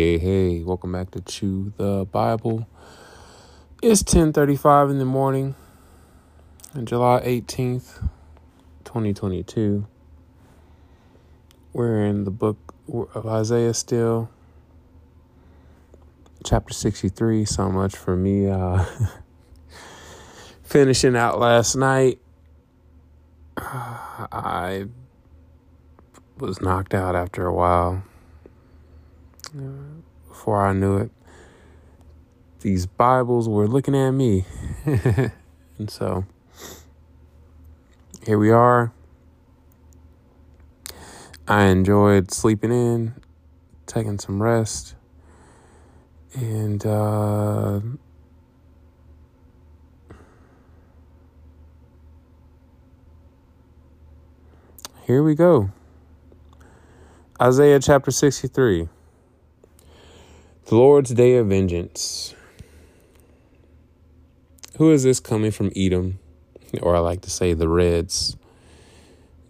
hey, hey, welcome back to Chew the Bible. It's 10:35 in the morning on July 18th, 2022. We're in the book of Isaiah still. Chapter 63, so much for me uh finishing out last night. I was knocked out after a while before I knew it, these Bibles were looking at me. and so here we are. I enjoyed sleeping in, taking some rest, and uh, here we go. Isaiah chapter 63. The Lord's day of vengeance. Who is this coming from Edom? Or I like to say the Reds,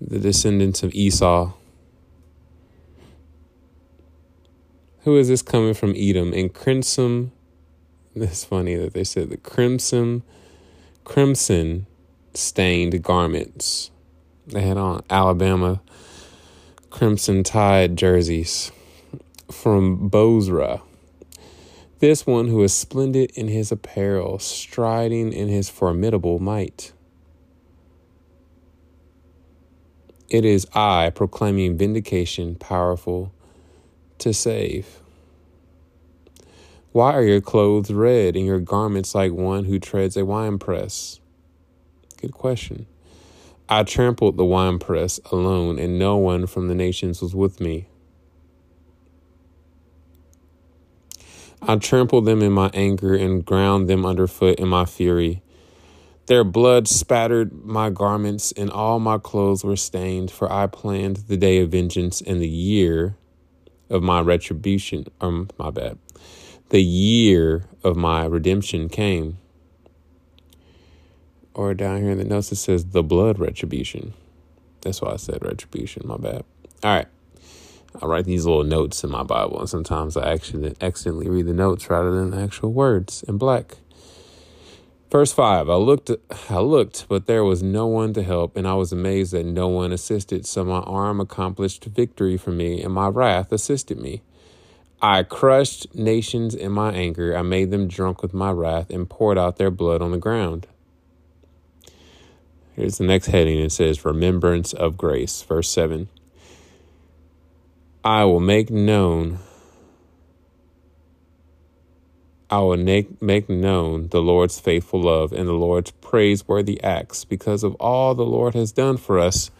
the descendants of Esau. Who is this coming from Edom? In crimson, it's funny that they said the crimson, crimson stained garments. They had on Alabama crimson tide jerseys from Bozrah this one who is splendid in his apparel, striding in his formidable might. It is I proclaiming vindication, powerful to save. Why are your clothes red and your garments like one who treads a winepress? Good question. I trampled the winepress alone, and no one from the nations was with me. I trampled them in my anger and ground them underfoot in my fury. Their blood spattered my garments, and all my clothes were stained, for I planned the day of vengeance and the year of my retribution. Um, my bad. The year of my redemption came. Or down here in the notes, it says the blood retribution. That's why I said retribution. My bad. All right. I write these little notes in my Bible, and sometimes I actually accidentally read the notes rather than the actual words in black. Verse five. I looked, I looked, but there was no one to help, and I was amazed that no one assisted. So my arm accomplished victory for me, and my wrath assisted me. I crushed nations in my anger. I made them drunk with my wrath, and poured out their blood on the ground. Here's the next heading. It says Remembrance of Grace. Verse 7. I will make known I will make, make known the Lord's faithful love and the Lord's praiseworthy acts because of all the Lord has done for us,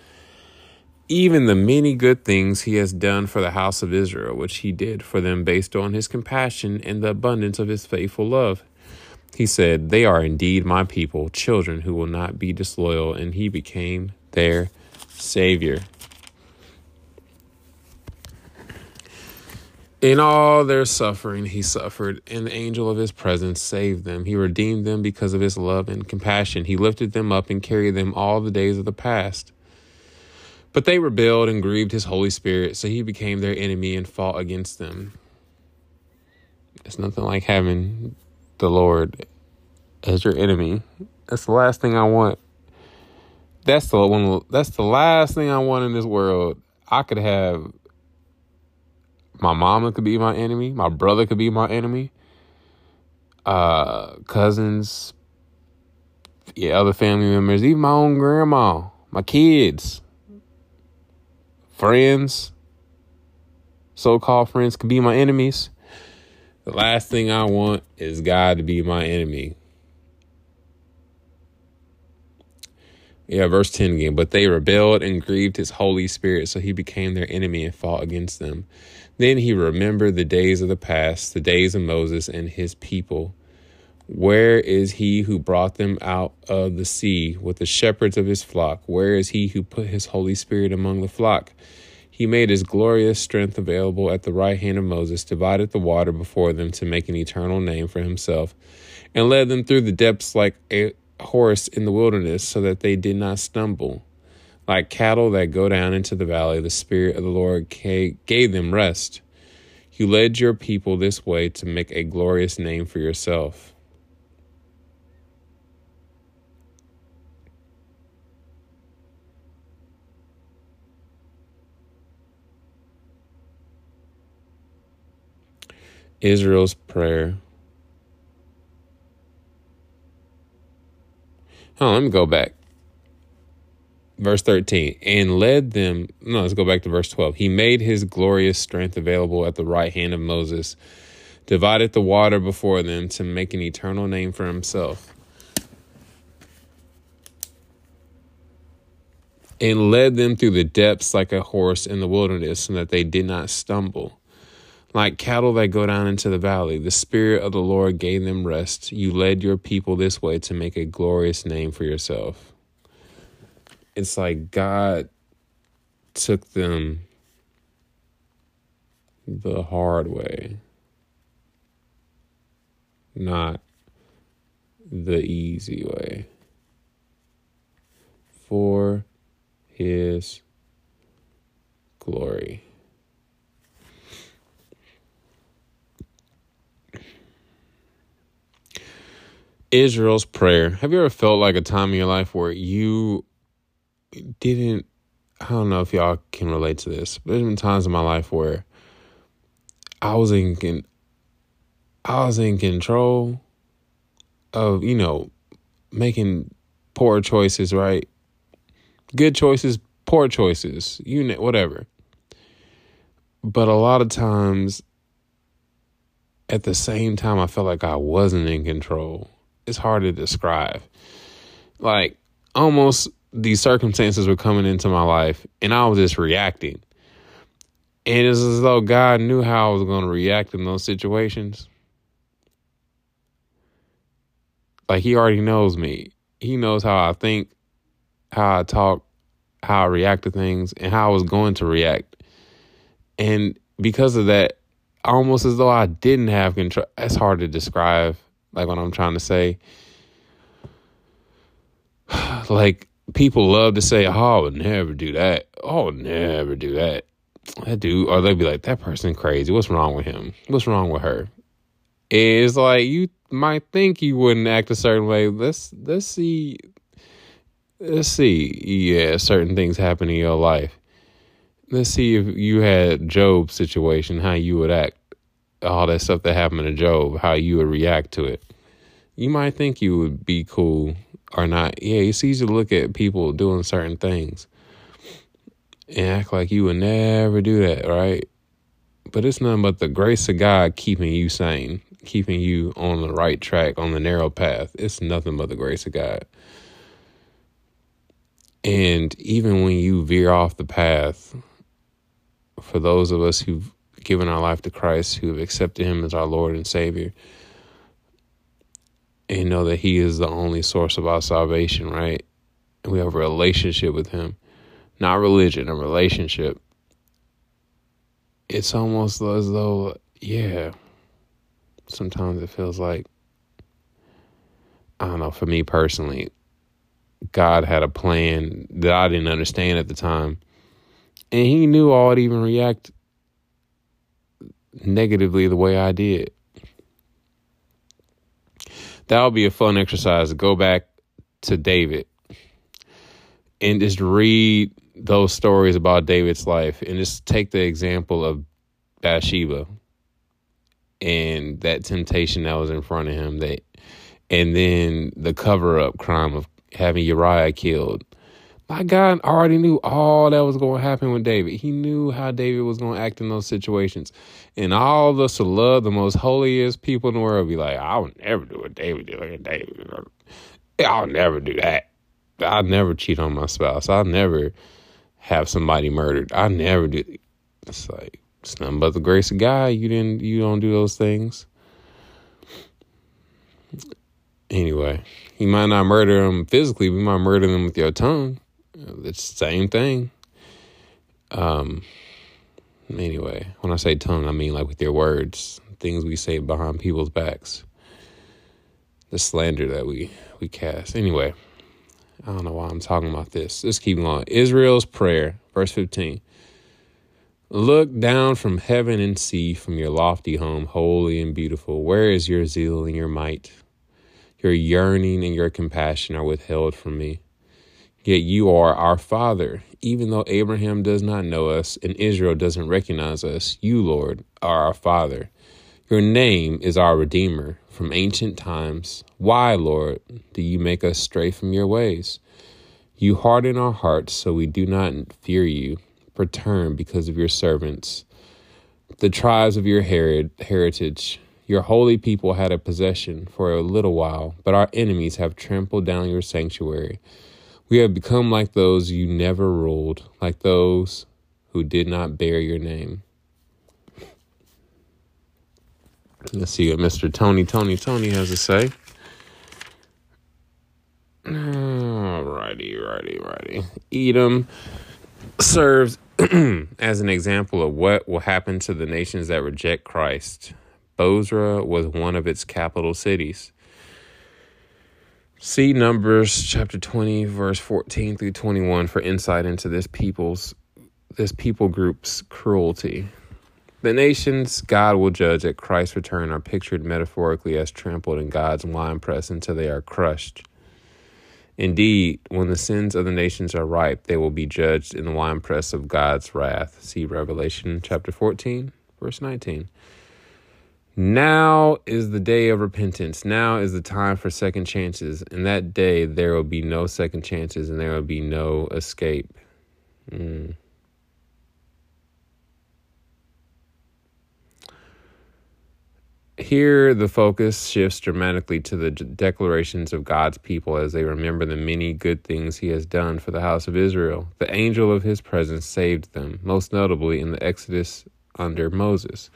even the many good things he has done for the house of Israel, which he did for them based on his compassion and the abundance of his faithful love. He said, They are indeed my people, children who will not be disloyal, and he became their Savior. In all their suffering, he suffered, and the angel of his presence saved them. He redeemed them because of his love and compassion. He lifted them up and carried them all the days of the past. But they rebelled and grieved his Holy Spirit, so he became their enemy and fought against them. It's nothing like having the Lord as your enemy. That's the last thing I want. That's the one. That's the last thing I want in this world. I could have my mama could be my enemy. My brother could be my enemy. Uh, cousins, yeah, other family members, even my own grandma, my kids, friends, so called friends could be my enemies. The last thing I want is God to be my enemy. Yeah, verse 10 again. But they rebelled and grieved his Holy Spirit, so he became their enemy and fought against them. Then he remembered the days of the past, the days of Moses and his people. Where is he who brought them out of the sea with the shepherds of his flock? Where is he who put his Holy Spirit among the flock? He made his glorious strength available at the right hand of Moses, divided the water before them to make an eternal name for himself, and led them through the depths like a horse in the wilderness, so that they did not stumble. Like cattle that go down into the valley, the Spirit of the Lord gave them rest. You led your people this way to make a glorious name for yourself. Israel's prayer. Oh, let me go back. Verse 13, and led them. No, let's go back to verse 12. He made his glorious strength available at the right hand of Moses, divided the water before them to make an eternal name for himself, and led them through the depths like a horse in the wilderness, so that they did not stumble. Like cattle that go down into the valley, the Spirit of the Lord gave them rest. You led your people this way to make a glorious name for yourself. It's like God took them the hard way, not the easy way. For his glory. Israel's prayer. Have you ever felt like a time in your life where you didn't? I don't know if y'all can relate to this, but there's been times in my life where I was in, I was in control of you know making poor choices, right? Good choices, poor choices, you know, whatever. But a lot of times, at the same time, I felt like I wasn't in control it's hard to describe. Like almost these circumstances were coming into my life and I was just reacting. And it's as though God knew how I was going to react in those situations. Like he already knows me. He knows how I think, how I talk, how I react to things, and how I was going to react. And because of that, almost as though I didn't have control. It's hard to describe like what I'm trying to say. like people love to say, "Oh, I would never do that. Oh, I would never do that." That dude, or they'd be like, "That person crazy. What's wrong with him? What's wrong with her?" It's like you might think you wouldn't act a certain way. Let's let's see, let's see. Yeah, certain things happen in your life. Let's see if you had Job's situation, how you would act all that stuff that happened to Job, how you would react to it. You might think you would be cool or not. Yeah, it's easy to look at people doing certain things and act like you would never do that, right? But it's nothing but the grace of God keeping you sane, keeping you on the right track, on the narrow path. It's nothing but the grace of God. And even when you veer off the path, for those of us who've given our life to Christ, who have accepted Him as our Lord and Savior, and know that He is the only source of our salvation, right? And we have a relationship with Him, not religion, a relationship. It's almost as though, yeah, sometimes it feels like, I don't know, for me personally, God had a plan that I didn't understand at the time. And he knew I would even react negatively the way I did. That would be a fun exercise to go back to David and just read those stories about David's life and just take the example of Bathsheba and that temptation that was in front of him that and then the cover up crime of having Uriah killed my God already knew all that was going to happen with David. He knew how David was going to act in those situations. And all the love the most holiest people in the world be like, I would never do what David did. Look at David. I'll never do that. I'll never cheat on my spouse. I'll never have somebody murdered. I never do. It's like, it's nothing but the grace of God. You didn't, you don't do those things. Anyway, you might not murder them physically, we might murder them with your tongue. It's the same thing. Um. Anyway, when I say tongue, I mean like with your words, things we say behind people's backs, the slander that we we cast. Anyway, I don't know why I'm talking about this. Let's keep going. Israel's prayer, verse 15. Look down from heaven and see from your lofty home, holy and beautiful. Where is your zeal and your might? Your yearning and your compassion are withheld from me. Yet you are our Father. Even though Abraham does not know us and Israel doesn't recognize us, you, Lord, are our Father. Your name is our Redeemer from ancient times. Why, Lord, do you make us stray from your ways? You harden our hearts so we do not fear you. Return because of your servants, the tribes of your heritage. Your holy people had a possession for a little while, but our enemies have trampled down your sanctuary. We have become like those you never ruled, like those who did not bear your name. Let's see what Mr. Tony, Tony, Tony has to say. Alrighty, righty, righty. Edom serves as an example of what will happen to the nations that reject Christ. Bozrah was one of its capital cities. See Numbers chapter 20 verse 14 through 21 for insight into this people's this people group's cruelty. The nations God will judge at Christ's return are pictured metaphorically as trampled in God's winepress until they are crushed. Indeed, when the sins of the nations are ripe, they will be judged in the winepress of God's wrath. See Revelation chapter 14, verse 19. Now is the day of repentance. Now is the time for second chances. In that day, there will be no second chances and there will be no escape. Mm. Here, the focus shifts dramatically to the declarations of God's people as they remember the many good things He has done for the house of Israel. The angel of His presence saved them, most notably in the Exodus under Moses.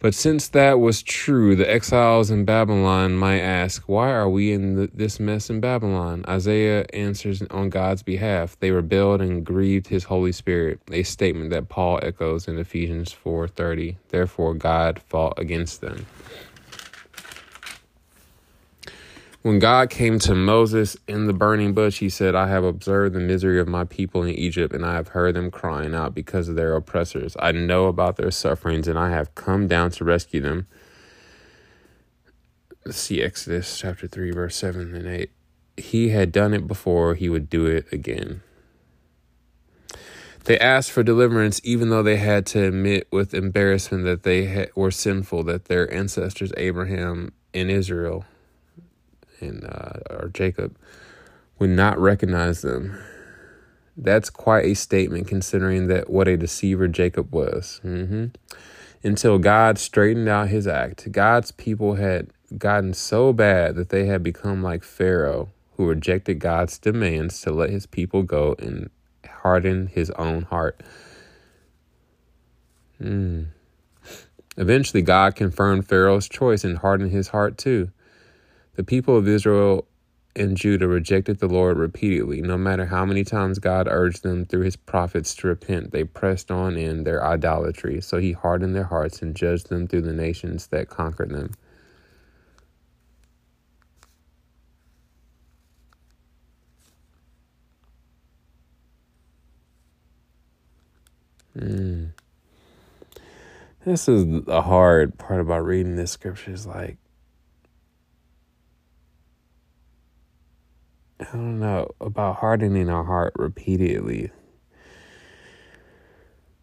But since that was true, the exiles in Babylon might ask, Why are we in this mess in Babylon? Isaiah answers on God's behalf. They rebelled and grieved his Holy Spirit, a statement that Paul echoes in Ephesians 4:30. Therefore God fought against them. When God came to Moses in the burning bush, he said, I have observed the misery of my people in Egypt, and I have heard them crying out because of their oppressors. I know about their sufferings, and I have come down to rescue them. See Exodus chapter 3, verse 7 and 8. He had done it before, he would do it again. They asked for deliverance even though they had to admit with embarrassment that they were sinful, that their ancestors, Abraham and Israel, and uh, or Jacob would not recognize them. That's quite a statement considering that what a deceiver Jacob was. Mm-hmm. Until God straightened out his act, God's people had gotten so bad that they had become like Pharaoh, who rejected God's demands to let his people go and harden his own heart. Mm. Eventually, God confirmed Pharaoh's choice and hardened his heart too. The people of Israel and Judah rejected the Lord repeatedly. No matter how many times God urged them through his prophets to repent, they pressed on in their idolatry. So he hardened their hearts and judged them through the nations that conquered them. Mm. This is the hard part about reading this scripture is like I don't know, about hardening our heart repeatedly.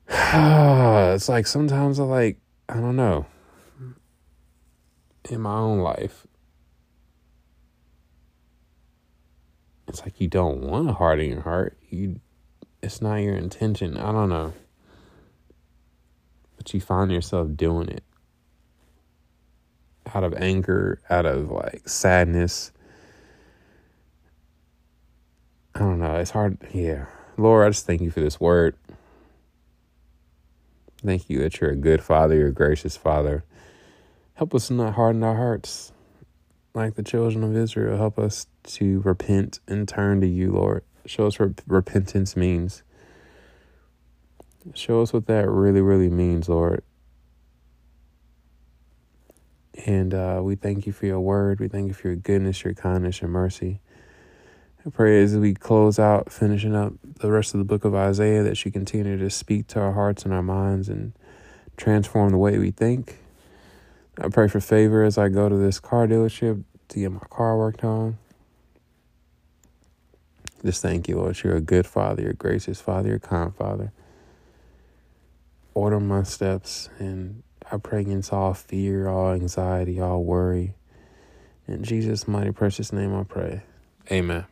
it's like sometimes I like, I don't know, in my own life, it's like you don't want to harden your heart. You, it's not your intention. I don't know. But you find yourself doing it out of anger, out of like sadness I don't know. It's hard. Yeah. Lord, I just thank you for this word. Thank you that you're a good father, you're a gracious father. Help us not harden our hearts like the children of Israel. Help us to repent and turn to you, Lord. Show us what repentance means. Show us what that really, really means, Lord. And uh, we thank you for your word. We thank you for your goodness, your kindness, your mercy. I pray as we close out, finishing up the rest of the book of Isaiah, that you continue to speak to our hearts and our minds and transform the way we think. I pray for favor as I go to this car dealership to get my car worked on. Just thank you, Lord. You're a good father, you're a gracious father, you're a kind father. Order my steps, and I pray against all fear, all anxiety, all worry. In Jesus' mighty precious name I pray. Amen.